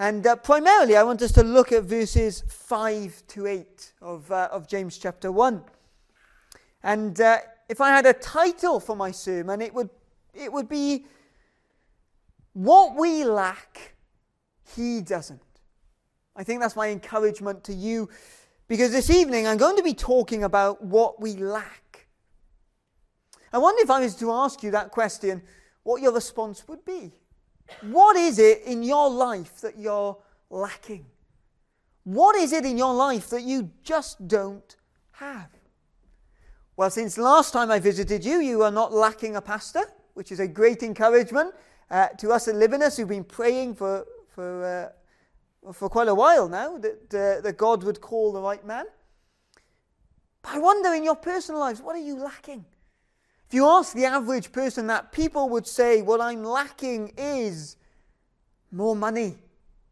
And uh, primarily, I want us to look at verses 5 to 8 of, uh, of James chapter 1. And uh, if I had a title for my sermon, it would, it would be What We Lack, He Doesn't. I think that's my encouragement to you because this evening I'm going to be talking about what we lack. I wonder if I was to ask you that question, what your response would be. What is it in your life that you're lacking? What is it in your life that you just don't have? Well, since last time I visited you, you are not lacking a pastor, which is a great encouragement uh, to us at Livinus who've been praying for, for, uh, for quite a while now that, uh, that God would call the right man. But I wonder in your personal lives, what are you lacking? If you ask the average person that, people would say, What I'm lacking is more money.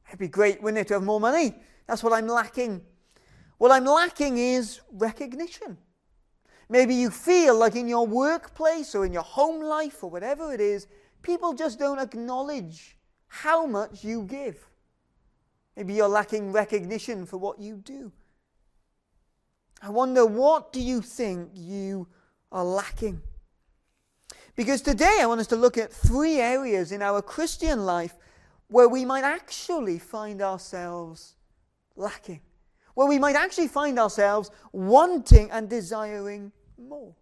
It'd be great, wouldn't it, to have more money? That's what I'm lacking. What I'm lacking is recognition. Maybe you feel like in your workplace or in your home life or whatever it is, people just don't acknowledge how much you give. Maybe you're lacking recognition for what you do. I wonder, what do you think you are lacking? Because today I want us to look at three areas in our Christian life where we might actually find ourselves lacking, where we might actually find ourselves wanting and desiring more.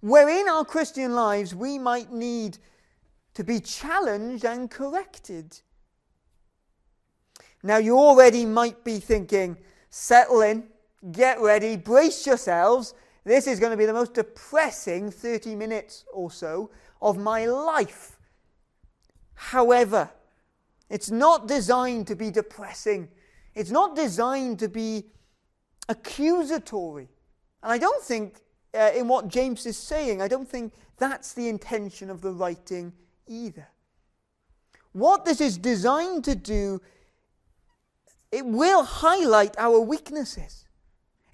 Where in our Christian lives we might need to be challenged and corrected. Now, you already might be thinking, settle in, get ready, brace yourselves this is going to be the most depressing 30 minutes or so of my life. However, it's not designed to be depressing. It's not designed to be accusatory. And I don't think, uh, in what James is saying, I don't think that's the intention of the writing either. What this is designed to do, it will highlight our weaknesses.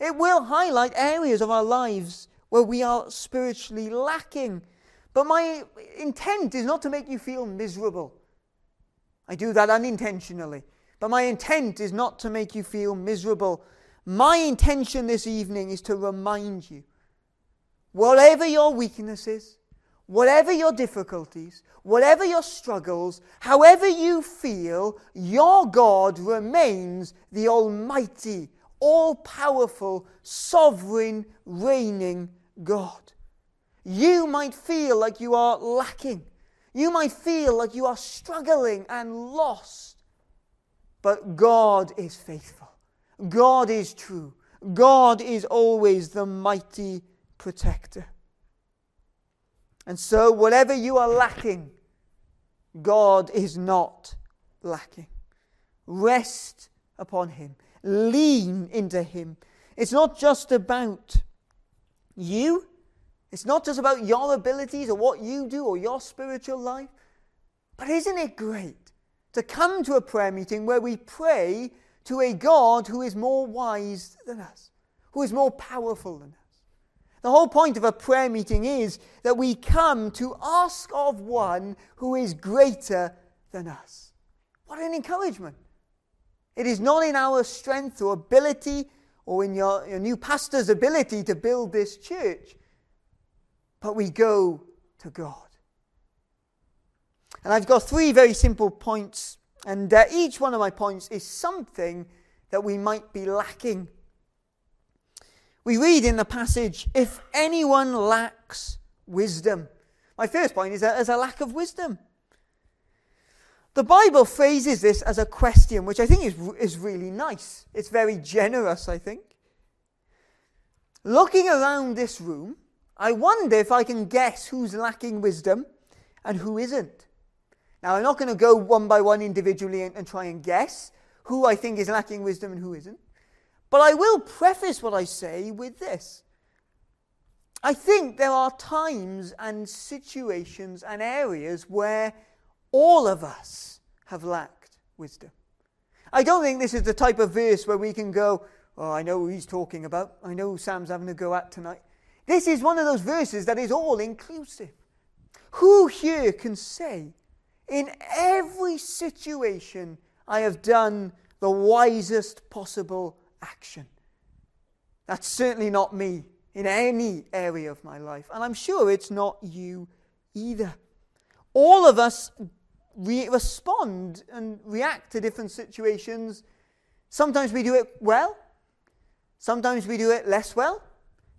It will highlight areas of our lives where we are spiritually lacking. But my intent is not to make you feel miserable. I do that unintentionally. But my intent is not to make you feel miserable. My intention this evening is to remind you whatever your weaknesses, whatever your difficulties, whatever your struggles, however you feel, your God remains the Almighty, all powerful, sovereign, reigning God. You might feel like you are lacking. You might feel like you are struggling and lost. But God is faithful. God is true. God is always the mighty protector. And so, whatever you are lacking, God is not lacking. Rest upon Him. Lean into Him. It's not just about you, it's not just about your abilities or what you do or your spiritual life. But isn't it great to come to a prayer meeting where we pray to a God who is more wise than us, who is more powerful than us? The whole point of a prayer meeting is that we come to ask of one who is greater than us. What an encouragement! It is not in our strength or ability or in your, your new pastor's ability to build this church, but we go to God. And I've got three very simple points, and uh, each one of my points is something that we might be lacking. We read in the passage, if anyone lacks wisdom. My first point is that there's a lack of wisdom. The Bible phrases this as a question, which I think is, is really nice. It's very generous, I think. Looking around this room, I wonder if I can guess who's lacking wisdom and who isn't. Now, I'm not going to go one by one individually and, and try and guess who I think is lacking wisdom and who isn't. But I will preface what I say with this. I think there are times and situations and areas where all of us have lacked wisdom. I don't think this is the type of verse where we can go, Oh, I know who he's talking about. I know who Sam's having a go at tonight. This is one of those verses that is all inclusive. Who here can say, in every situation I have done the wisest possible action. That's certainly not me in any area of my life. And I'm sure it's not you either. All of us re- respond and react to different situations. Sometimes we do it well, sometimes we do it less well,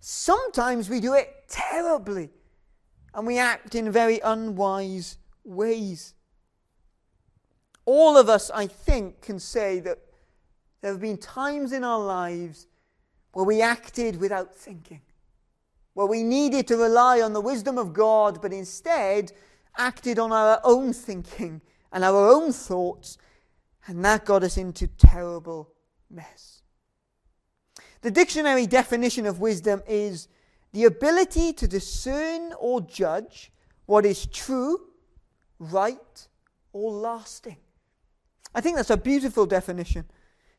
sometimes we do it terribly, and we act in very unwise ways. All of us, I think, can say that there have been times in our lives where we acted without thinking, where we needed to rely on the wisdom of God, but instead acted on our own thinking and our own thoughts, and that got us into terrible mess. The dictionary definition of wisdom is the ability to discern or judge what is true, right, or lasting. I think that's a beautiful definition.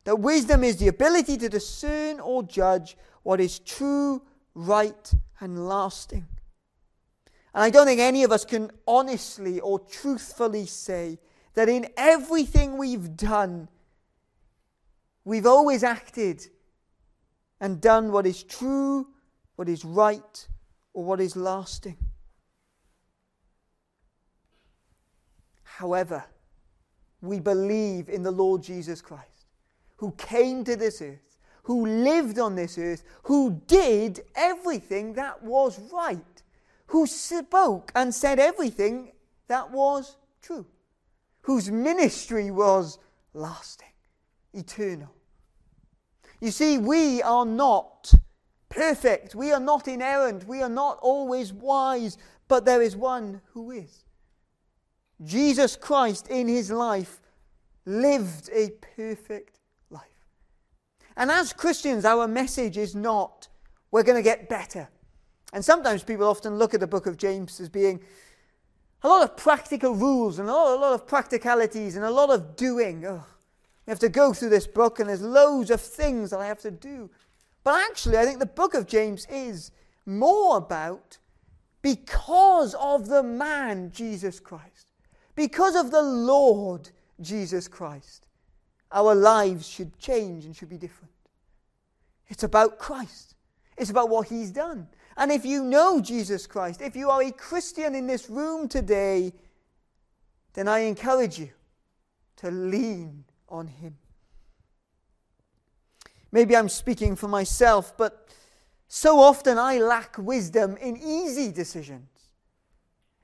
That wisdom is the ability to discern or judge what is true, right, and lasting. And I don't think any of us can honestly or truthfully say that in everything we've done, we've always acted and done what is true, what is right, or what is lasting. However, we believe in the Lord Jesus Christ, who came to this earth, who lived on this earth, who did everything that was right who spoke and said everything that was true, whose ministry was lasting, eternal. You see, we are not perfect, we are not inerrant, we are not always wise, but there is one who is. Jesus Christ in his life lived a perfect life. And as Christians, our message is not, we're going to get better. And sometimes people often look at the book of James as being a lot of practical rules and a lot, a lot of practicalities and a lot of doing. Oh, you have to go through this book and there's loads of things that I have to do. But actually, I think the book of James is more about because of the man Jesus Christ, because of the Lord Jesus Christ, our lives should change and should be different. It's about Christ. It's about what he's done. And if you know Jesus Christ, if you are a Christian in this room today, then I encourage you to lean on him. Maybe I'm speaking for myself, but so often I lack wisdom in easy decisions.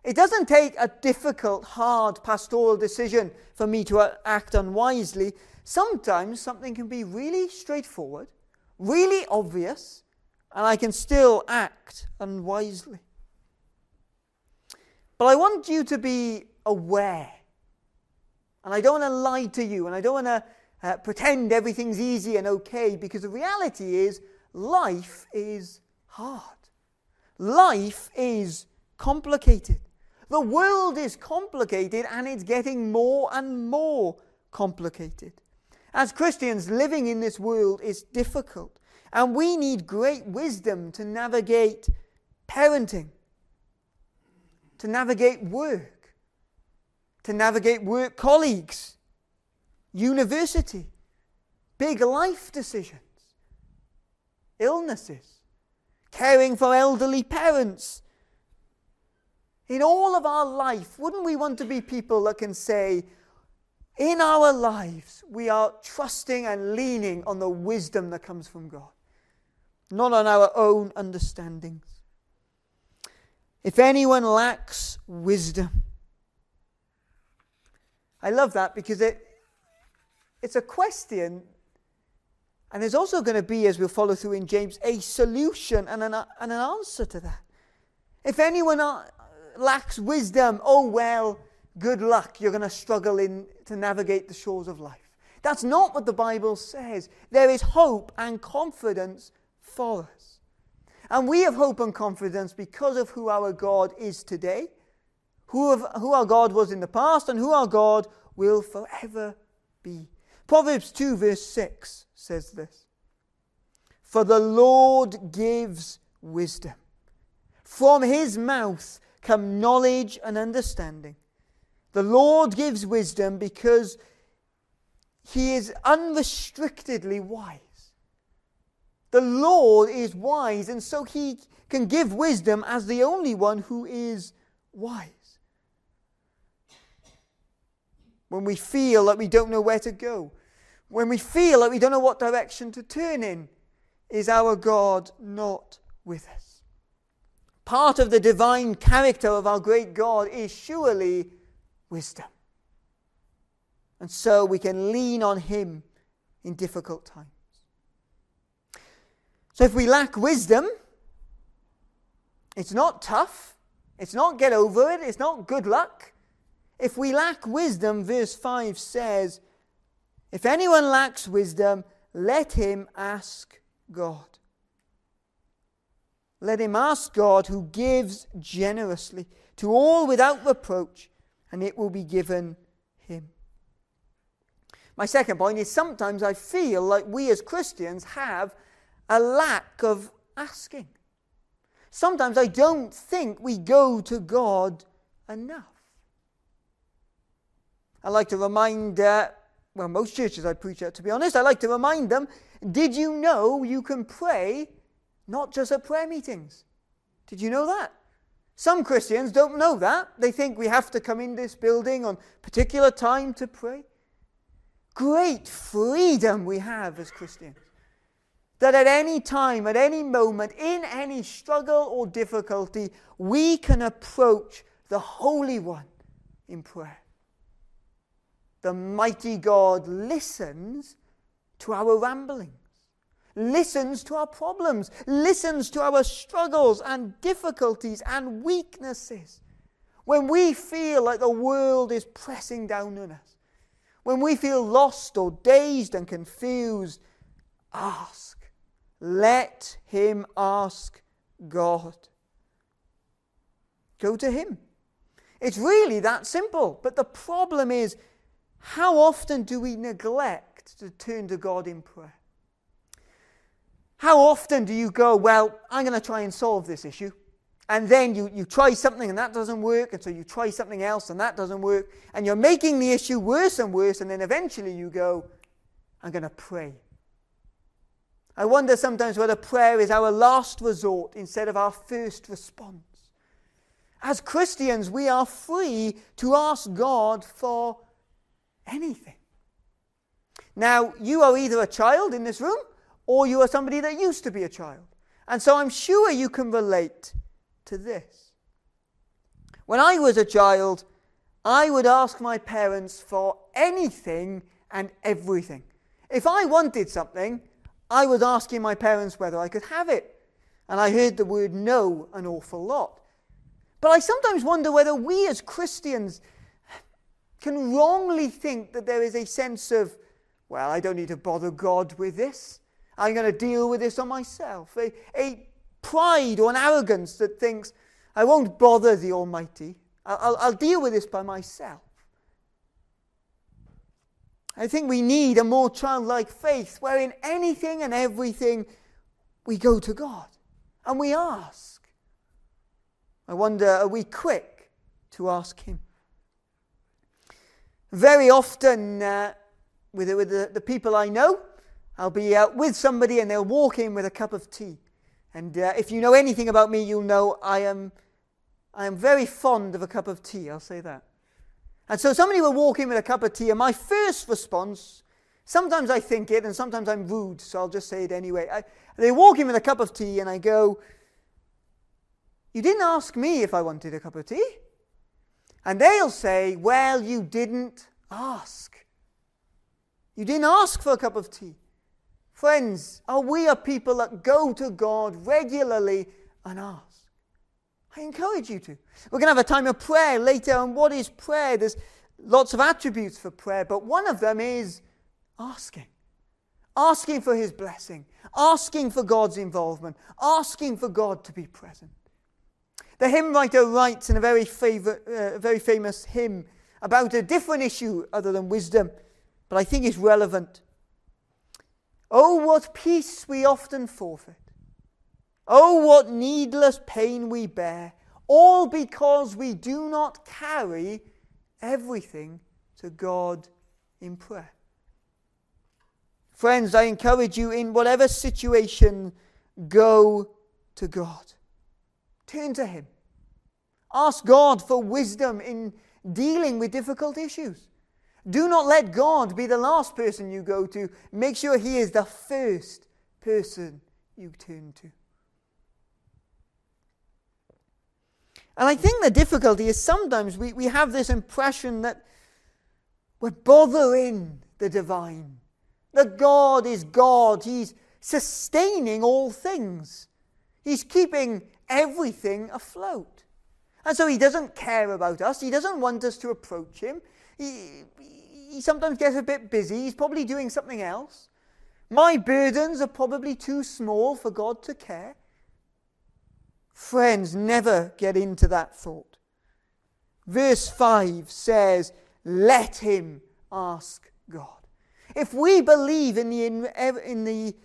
It doesn't take a difficult, hard pastoral decision for me to uh, act unwisely. Sometimes something can be really straightforward, really obvious, and I can still act unwisely. But I want you to be aware. And I don't want to lie to you, and I don't want to uh, pretend everything's easy and okay, because the reality is life is hard. Life is complicated. The world is complicated, and it's getting more and more complicated. As Christians, living in this world is difficult. And we need great wisdom to navigate parenting, to navigate work, to navigate work colleagues, university, big life decisions, illnesses, caring for elderly parents. In all of our life, wouldn't we want to be people that can say, in our lives, we are trusting and leaning on the wisdom that comes from God? Not on our own understandings. If anyone lacks wisdom, I love that because it, it's a question, and there's also going to be, as we'll follow through in James, a solution and an, and an answer to that. If anyone uh, lacks wisdom, oh well, good luck. You're going to struggle in, to navigate the shores of life. That's not what the Bible says. There is hope and confidence for us. And we have hope and confidence because of who our God is today, who, have, who our God was in the past, and who our God will forever be. Proverbs 2, verse 6 says this For the Lord gives wisdom. From his mouth come knowledge and understanding. The Lord gives wisdom because he is unrestrictedly wise. The Lord is wise, and so he can give wisdom as the only one who is wise. When we feel that we don't know where to go, when we feel that we don't know what direction to turn in, is our God not with us? Part of the divine character of our great God is surely wisdom. And so we can lean on Him in difficult times. So if we lack wisdom, it's not tough, it's not get over it, it's not good luck. If we lack wisdom, verse 5 says, If anyone lacks wisdom, let him ask God. Let him ask God who gives generously to all without reproach, and it will be given him. My second point is sometimes I feel like we as Christians have a lack of asking. Sometimes I don't think we go to God enough. I like to remind, uh, well, most churches I preach at, to be honest, I like to remind them did you know you can pray not just at prayer meetings? Did you know that? Some Christians don't know that. They think we have to come in this building on particular time to pray. Great freedom we have as Christians that at any time, at any moment, in any struggle or difficulty, we can approach the Holy One in prayer. The mighty God listens to our ramblings, listens to our problems, listens to our struggles and difficulties and weaknesses. When we feel like the world is pressing down on us, when we feel lost or dazed and confused, ask let him ask God. Go to him. It's really that simple. But the problem is, how often do we neglect to turn to God in prayer? How often do you go, Well, I'm going to try and solve this issue? And then you, you try something and that doesn't work, and so you try something else and that doesn't work, and you're making the issue worse and worse, and then eventually you go, I'm going to pray. I wonder sometimes whether prayer is our last resort instead of our first response. As Christians, we are free to ask God for anything. Now, you are either a child in this room or you are somebody that used to be a child. And so I'm sure you can relate to this. When I was a child, I would ask my parents for anything and everything. If I wanted something, I was asking my parents whether I could have it. And I heard the word no an awful lot. But I sometimes wonder whether we as Christians can wrongly think that there is a sense of, well, I don't need to bother God with this. I'm going to deal with this on myself. A, a pride or an arrogance that thinks, I won't bother the Almighty. I'll, I'll, I'll deal with this by myself. I think we need a more childlike faith where in anything and everything we go to God and we ask. I wonder, are we quick to ask Him? Very often, uh, with, with the, the, people I know, I'll be out with somebody and they'll walk in with a cup of tea. And uh, if you know anything about me, you'll know I am, I am very fond of a cup of tea, I'll say that. And so somebody will walk in with a cup of tea, and my first response, sometimes I think it, and sometimes I'm rude, so I'll just say it anyway. I, they walk in with a cup of tea, and I go, You didn't ask me if I wanted a cup of tea. And they'll say, Well, you didn't ask. You didn't ask for a cup of tea. Friends, are we a people that go to God regularly and ask? I encourage you to. We're going to have a time of prayer later. And what is prayer? There's lots of attributes for prayer, but one of them is asking. Asking for his blessing, asking for God's involvement, asking for God to be present. The hymn writer writes in a very, favor, uh, very famous hymn about a different issue other than wisdom, but I think it's relevant. Oh, what peace we often forfeit Oh, what needless pain we bear, all because we do not carry everything to God in prayer. Friends, I encourage you in whatever situation, go to God. Turn to Him. Ask God for wisdom in dealing with difficult issues. Do not let God be the last person you go to. Make sure He is the first person you turn to. And I think the difficulty is sometimes we, we have this impression that we're bothering the divine that God is God. He's sustaining all things, He's keeping everything afloat. And so He doesn't care about us, He doesn't want us to approach Him. He, he sometimes gets a bit busy, He's probably doing something else. My burdens are probably too small for God to care. Friends, never get into that thought. Verse 5 says, Let him ask God. If we believe in the, in the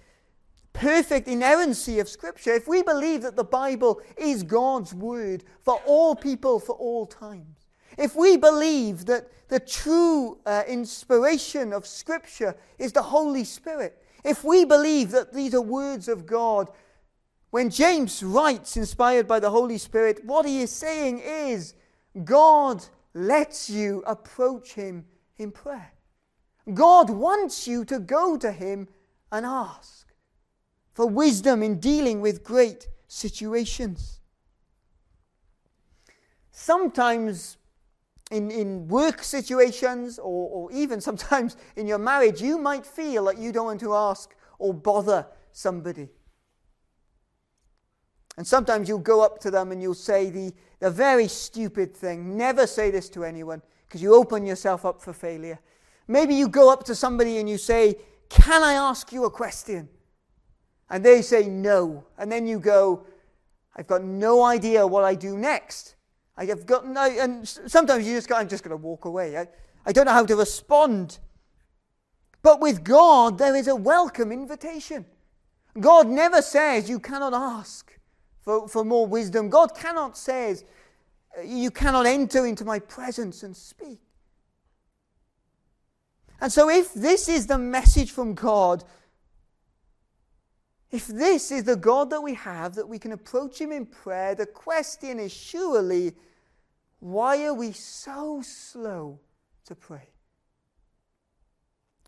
perfect inerrancy of Scripture, if we believe that the Bible is God's word for all people for all times, if we believe that the true uh, inspiration of Scripture is the Holy Spirit, if we believe that these are words of God, when James writes, inspired by the Holy Spirit, what he is saying is God lets you approach Him in prayer. God wants you to go to Him and ask for wisdom in dealing with great situations. Sometimes in, in work situations or, or even sometimes in your marriage, you might feel like you don't want to ask or bother somebody. And sometimes you'll go up to them and you'll say the, the very stupid thing. Never say this to anyone because you open yourself up for failure. Maybe you go up to somebody and you say, Can I ask you a question? And they say no. And then you go, I've got no idea what I do next. I have got no, and sometimes you just go, I'm just going to walk away. I, I don't know how to respond. But with God, there is a welcome invitation. God never says you cannot ask for, for more wisdom. God cannot says uh, you cannot enter into my presence and speak. And so, if this is the message from God, if this is the God that we have, that we can approach Him in prayer, the question is surely, why are we so slow to pray?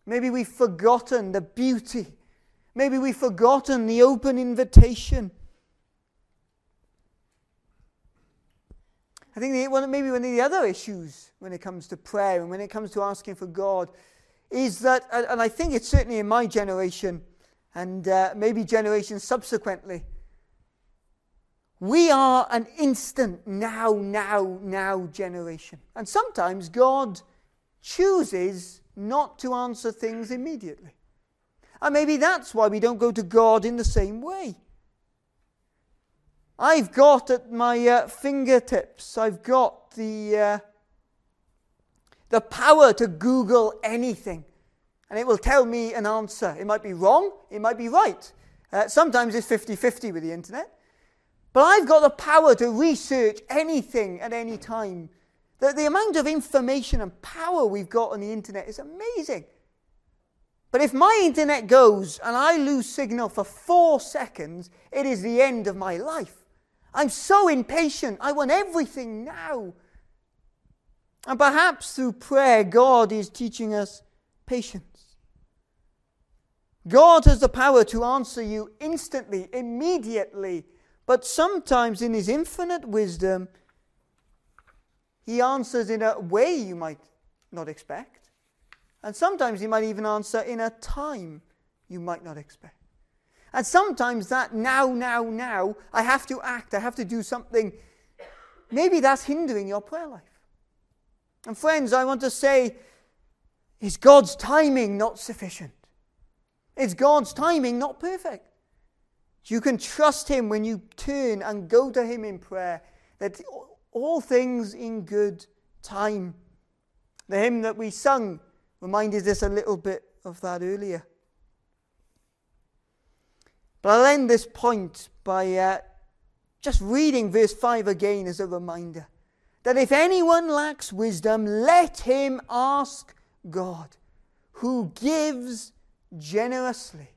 Maybe we've forgotten the beauty. Maybe we've forgotten the open invitation. I think the, maybe one of the other issues when it comes to prayer and when it comes to asking for God is that, and I think it's certainly in my generation and uh, maybe generations subsequently, we are an instant now, now, now generation. And sometimes God chooses not to answer things immediately. And maybe that's why we don't go to God in the same way. I've got at my uh, fingertips, I've got the, uh, the power to Google anything, and it will tell me an answer. It might be wrong, it might be right. Uh, sometimes it's 50 50 with the internet. But I've got the power to research anything at any time. The, the amount of information and power we've got on the internet is amazing. But if my internet goes and I lose signal for four seconds, it is the end of my life. I'm so impatient. I want everything now. And perhaps through prayer, God is teaching us patience. God has the power to answer you instantly, immediately, but sometimes in His infinite wisdom, He answers in a way you might not expect. And sometimes He might even answer in a time you might not expect. And sometimes that now, now, now, I have to act, I have to do something. Maybe that's hindering your prayer life. And friends, I want to say, is God's timing not sufficient? Is God's timing not perfect? You can trust Him when you turn and go to Him in prayer, that all things in good time. The hymn that we sung reminded us a little bit of that earlier. But I'll end this point by uh, just reading verse 5 again as a reminder that if anyone lacks wisdom, let him ask God, who gives generously.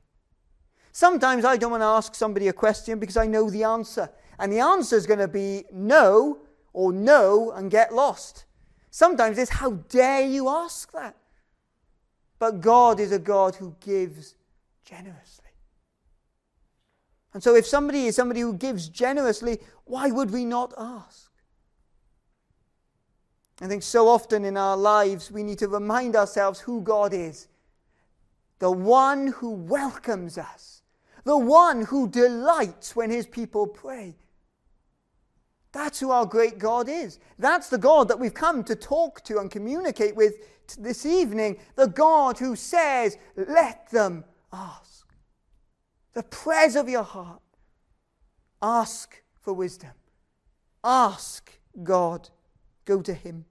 Sometimes I don't want to ask somebody a question because I know the answer. And the answer is going to be no or no and get lost. Sometimes it's how dare you ask that? But God is a God who gives generously. And so if somebody is somebody who gives generously, why would we not ask? I think so often in our lives we need to remind ourselves who God is the one who welcomes us, the one who delights when his people pray. That's who our great God is. That's the God that we've come to talk to and communicate with this evening. The God who says, Let them ask. The prayers of your heart. Ask for wisdom. Ask God. Go to Him.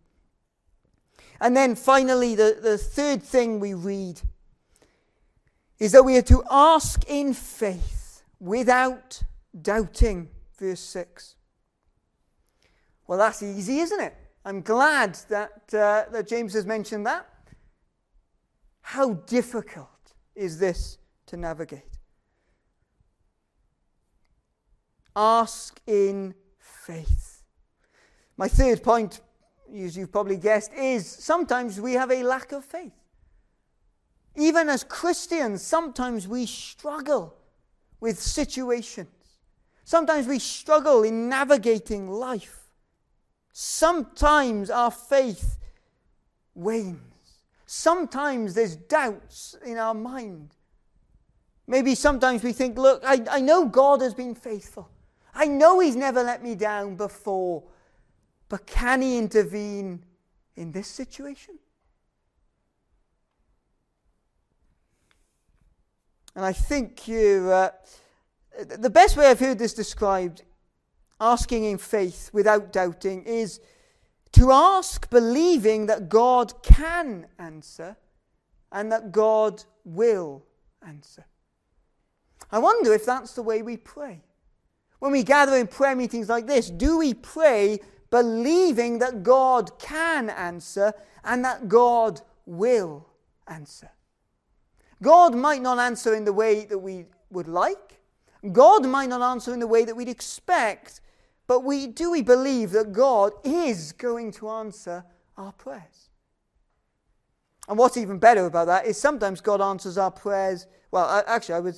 And then finally, the, the third thing we read is that we are to ask in faith without doubting. Verse 6. Well, that's easy, isn't it? I'm glad that, uh, that James has mentioned that. How difficult is this to navigate? Ask in faith. My third point, as you've probably guessed, is sometimes we have a lack of faith. Even as Christians, sometimes we struggle with situations. Sometimes we struggle in navigating life. Sometimes our faith wanes. Sometimes there's doubts in our mind. Maybe sometimes we think, look, I, I know God has been faithful. I know He's never let me down before. But can He intervene in this situation? And I think you, uh, the best way I've heard this described asking in faith without doubting is to ask believing that God can answer and that God will answer. I wonder if that's the way we pray. When we gather in prayer meetings like this, do we pray believing that God can answer and that God will answer? God might not answer in the way that we would like. God might not answer in the way that we'd expect, but we, do we believe that God is going to answer our prayers? And what's even better about that is sometimes God answers our prayers. Well, actually, I would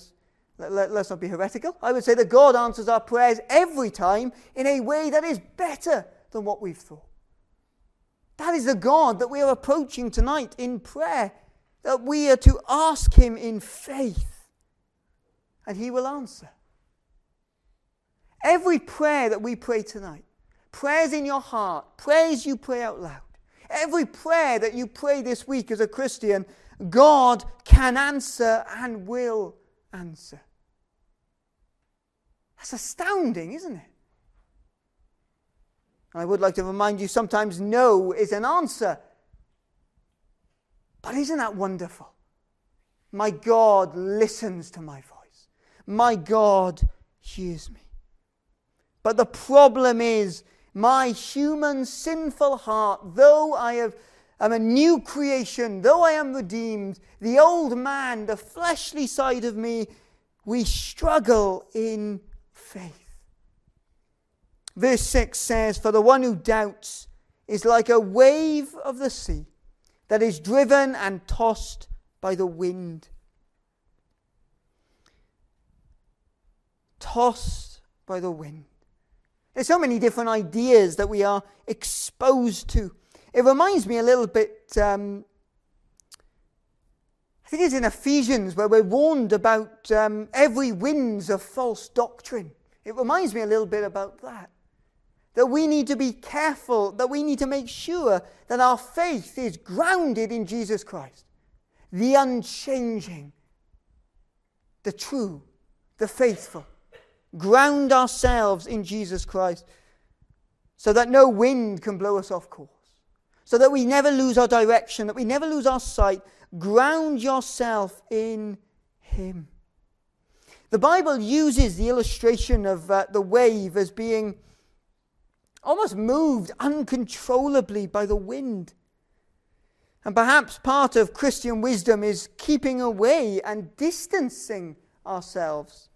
let, us not be heretical. I would say that God answers our prayers every time in a way that is better than what we've thought. That is the God that we are approaching tonight in prayer, that we are to ask Him in faith, and He will answer. Every prayer that we pray tonight, prayers in your heart, prayers you pray out loud, every prayer that you pray this week as a Christian, God can answer and will answer. That's astounding, isn't it? I would like to remind you sometimes no is an answer. But isn't that wonderful? My God listens to my voice. My God hears me. But the problem is, my human sinful heart, though I have, am a new creation, though I am redeemed, the old man, the fleshly side of me, we struggle in faith. Verse 6 says, For the one who doubts is like a wave of the sea that is driven and tossed by the wind. Tossed by the wind. There's so many different ideas that we are exposed to. It reminds me a little bit, um, I think it's in Ephesians where we're warned about um, every winds of false doctrine. It reminds me a little bit about that. That we need to be careful, that we need to make sure that our faith is grounded in Jesus Christ, the unchanging, the true, the faithful ground ourselves in Jesus Christ so that no wind can blow us off course, so that we never lose our direction, that we never lose our sight. Ground yourself in Him. The Bible uses the illustration of uh, the wave as being almost moved uncontrollably by the wind. And perhaps part of Christian wisdom is keeping away and distancing ourselves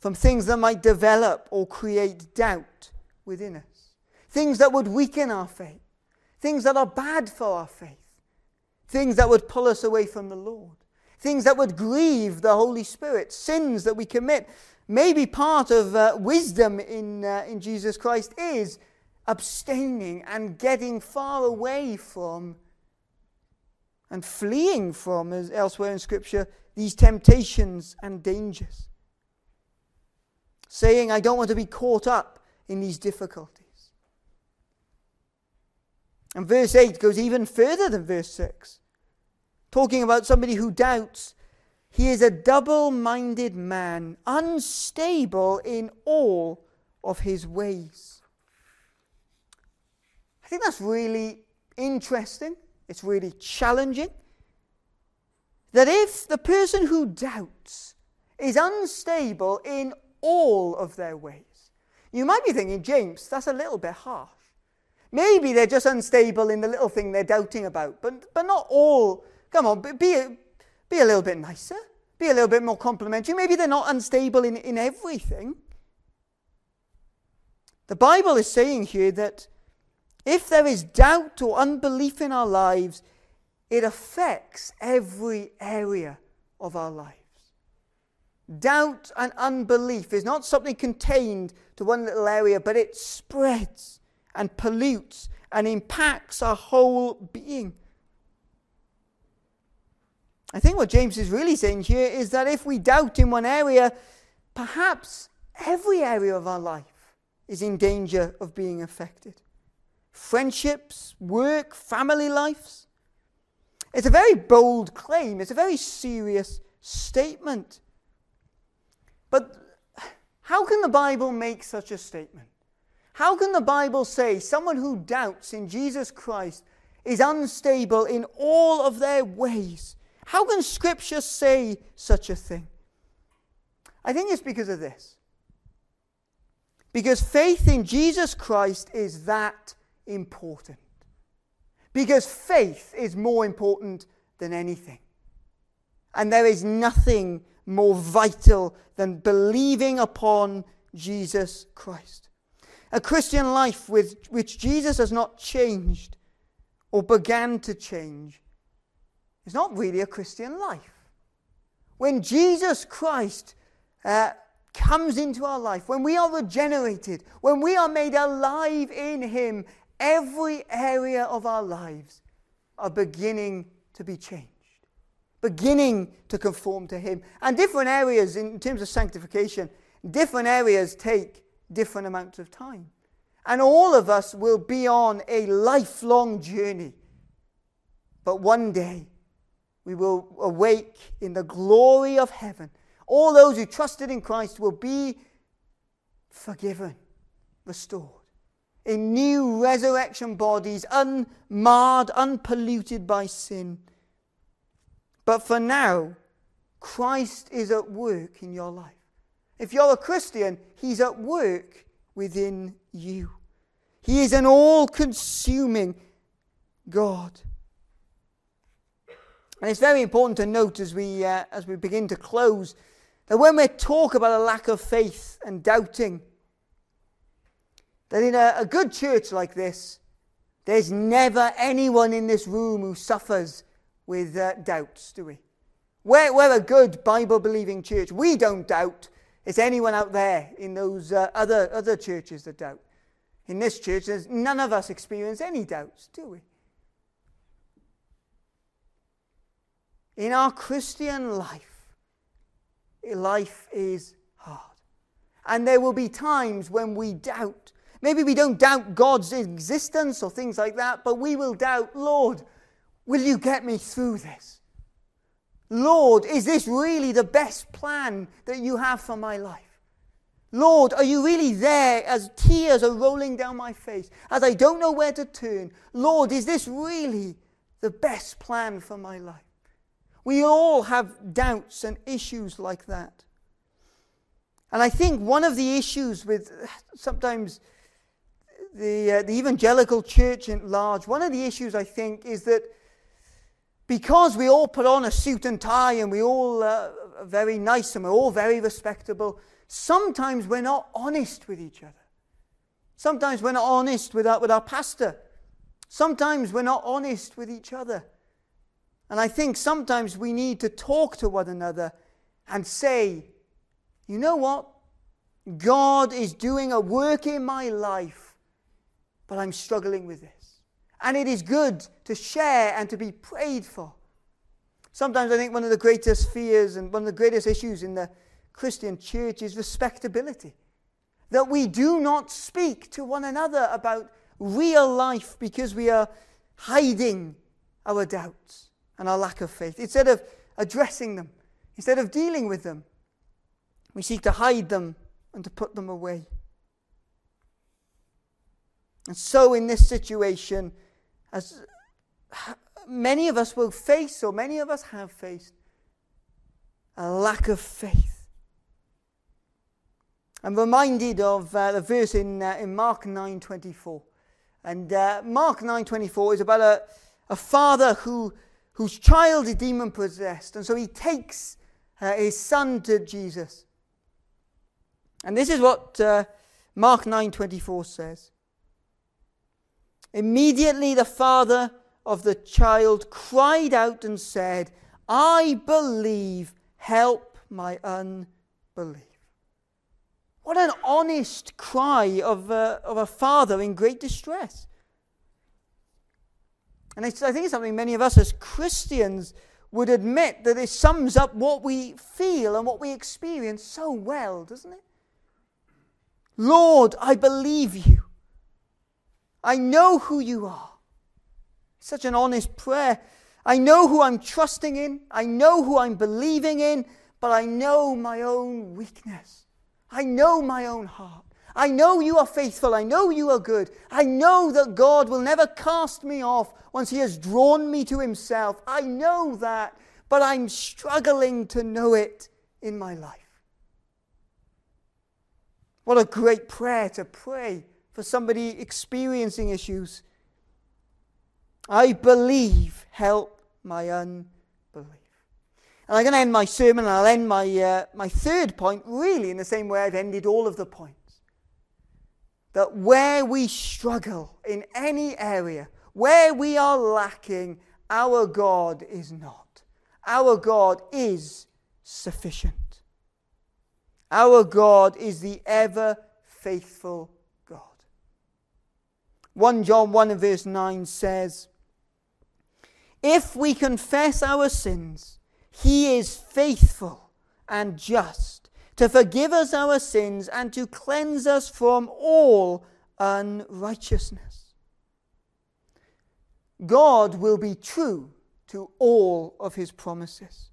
from things that might develop or create doubt within us, things that would weaken our faith, things that are bad for our faith, things that would pull us away from the Lord, things that would grieve the Holy Spirit, sins that we commit. Maybe part of uh, wisdom in, uh, in Jesus Christ is abstaining and getting far away from and fleeing from, as elsewhere in Scripture, these temptations and dangers. Saying, I don't want to be caught up in these difficulties. And verse 8 goes even further than verse 6, talking about somebody who doubts. He is a double minded man, unstable in all of his ways. I think that's really interesting. It's really challenging. That if the person who doubts is unstable in all of their ways, you might be thinking, James, that's a little bit harsh. Maybe they're just unstable in the little thing they're doubting about, but, but not all. Come on, be a, be a little bit nicer, be a little bit more complimentary. Maybe they're not unstable in, in everything. The Bible is saying here that if there is doubt or unbelief in our lives, it affects every area of our lives. Doubt and unbelief is not something contained to one little area, but it spreads and pollutes and impacts our whole being. I think what James is really saying here is that if we doubt in one area, perhaps every area of our life is in danger of being affected friendships, work, family lives. It's a very bold claim, it's a very serious statement. But how can the Bible make such a statement? How can the Bible say someone who doubts in Jesus Christ is unstable in all of their ways? How can Scripture say such a thing? I think it's because of this. Because faith in Jesus Christ is that important. Because faith is more important than anything. And there is nothing more vital than believing upon Jesus Christ. A Christian life with which Jesus has not changed or began to change is not really a Christian life. When Jesus Christ uh, comes into our life, when we are regenerated, when we are made alive in Him, every area of our lives are beginning to be changed, beginning to conform to Him. And different areas, in terms of sanctification, different areas take different amounts of time. And all of us will be on a lifelong journey. But one day, we will awake in the glory of heaven. All those who trusted in Christ will be forgiven, restored in new resurrection bodies, unmarred, unpolluted by sin. But for now, Christ is at work in your life. If you're a Christian, He's at work within you. He is an all consuming God. And it's very important to note as we, uh, as we begin to close that when we talk about a lack of faith and doubting, that in a, a good church like this, there's never anyone in this room who suffers with uh, doubts, do we? We're, we're a good Bible believing church. We don't doubt. It's anyone out there in those uh, other, other churches that doubt. In this church, there's, none of us experience any doubts, do we? In our Christian life, life is hard. And there will be times when we doubt Maybe we don't doubt God's existence or things like that, but we will doubt, Lord, will you get me through this? Lord, is this really the best plan that you have for my life? Lord, are you really there as tears are rolling down my face, as I don't know where to turn? Lord, is this really the best plan for my life? We all have doubts and issues like that. And I think one of the issues with sometimes the, uh, the evangelical church at large, one of the issues I think is that because we all put on a suit and tie and we all uh, are very nice and we're all very respectable, sometimes we're not honest with each other. Sometimes we're not honest with our, with our pastor. Sometimes we're not honest with each other. And I think sometimes we need to talk to one another and say, you know what? God is doing a work in my life, but I'm struggling with this. And it is good to share and to be prayed for. Sometimes I think one of the greatest fears and one of the greatest issues in the Christian church is respectability. That we do not speak to one another about real life because we are hiding our doubts and our lack of faith. Instead of addressing them, instead of dealing with them, we seek to hide them and to put them away. And so, in this situation, as many of us will face, or many of us have faced, a lack of faith. I'm reminded of uh, the verse in, uh, in Mark 9:24, and uh, Mark 9:24 is about a, a father who whose child is demon possessed, and so he takes uh, his son to Jesus. And this is what uh, Mark 9:24 says. Immediately the father of the child cried out and said, I believe, help my unbelief. What an honest cry of a, of a father in great distress. And I think it's something many of us as Christians would admit that it sums up what we feel and what we experience so well, doesn't it? Lord, I believe you. I know who you are. Such an honest prayer. I know who I'm trusting in. I know who I'm believing in, but I know my own weakness. I know my own heart. I know you are faithful. I know you are good. I know that God will never cast me off once He has drawn me to Himself. I know that, but I'm struggling to know it in my life. What a great prayer to pray for somebody experiencing issues. I believe, help my unbelief. And I'm going to end my sermon, and I'll end my, uh, my third point really in the same way I've ended all of the points. That where we struggle in any area, where we are lacking, our God is not. Our God is sufficient. Our God is the ever faithful 1 John 1 and verse 9 says, If we confess our sins, he is faithful and just to forgive us our sins and to cleanse us from all unrighteousness. God will be true to all of his promises.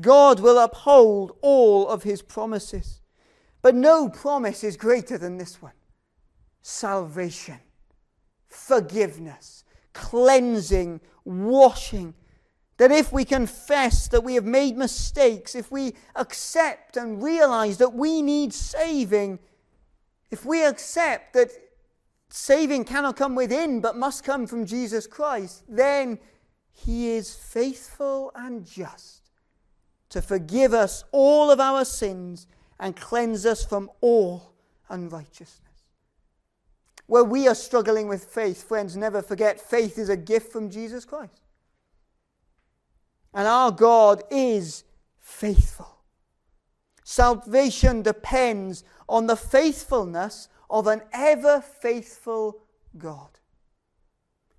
God will uphold all of his promises. But no promise is greater than this one salvation, forgiveness, cleansing, washing. That if we confess that we have made mistakes, if we accept and realize that we need saving, if we accept that saving cannot come within but must come from Jesus Christ, then He is faithful and just to forgive us all of our sins and cleanse us from all unrighteousness where we are struggling with faith, friends, never forget faith is a gift from Jesus Christ. And our God is faithful. Salvation depends on the faithfulness of an ever faithful God.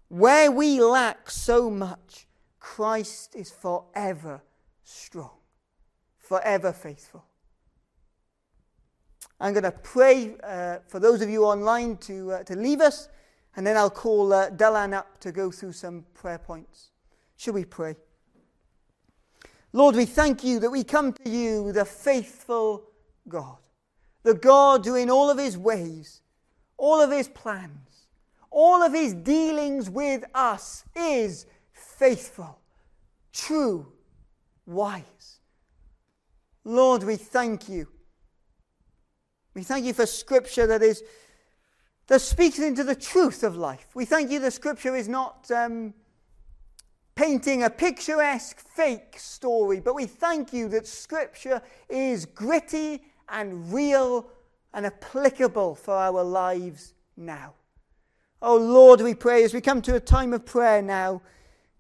Where we lack so much, Christ is forever strong, forever faithful. I'm going to pray uh, for those of you online to, uh, to leave us, and then I'll call uh, Dylan up to go through some prayer points. Shall we pray? Lord, we thank you that we come to you, the faithful God, the God who, in all of his ways, all of his plans, all of his dealings with us, is faithful, true, wise. Lord, we thank you we thank you for scripture that is that speaks into the truth of life. We thank you that scripture is not um, painting a picturesque fake story, but we thank you that Scripture is gritty and real and applicable for our lives now. Oh Lord, we pray as we come to a time of prayer now,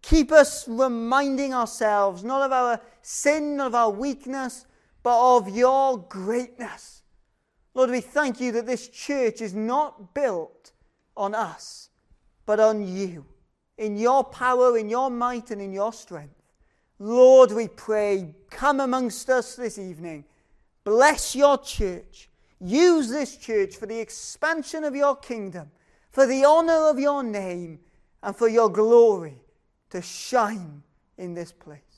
keep us reminding ourselves not of our sin, not of our weakness, but of your greatness. Lord, we thank you that this church is not built on us, but on you, in your power, in your might, and in your strength. Lord, we pray, come amongst us this evening. Bless your church. Use this church for the expansion of your kingdom for the honor of your name and for your glory to shine in this place.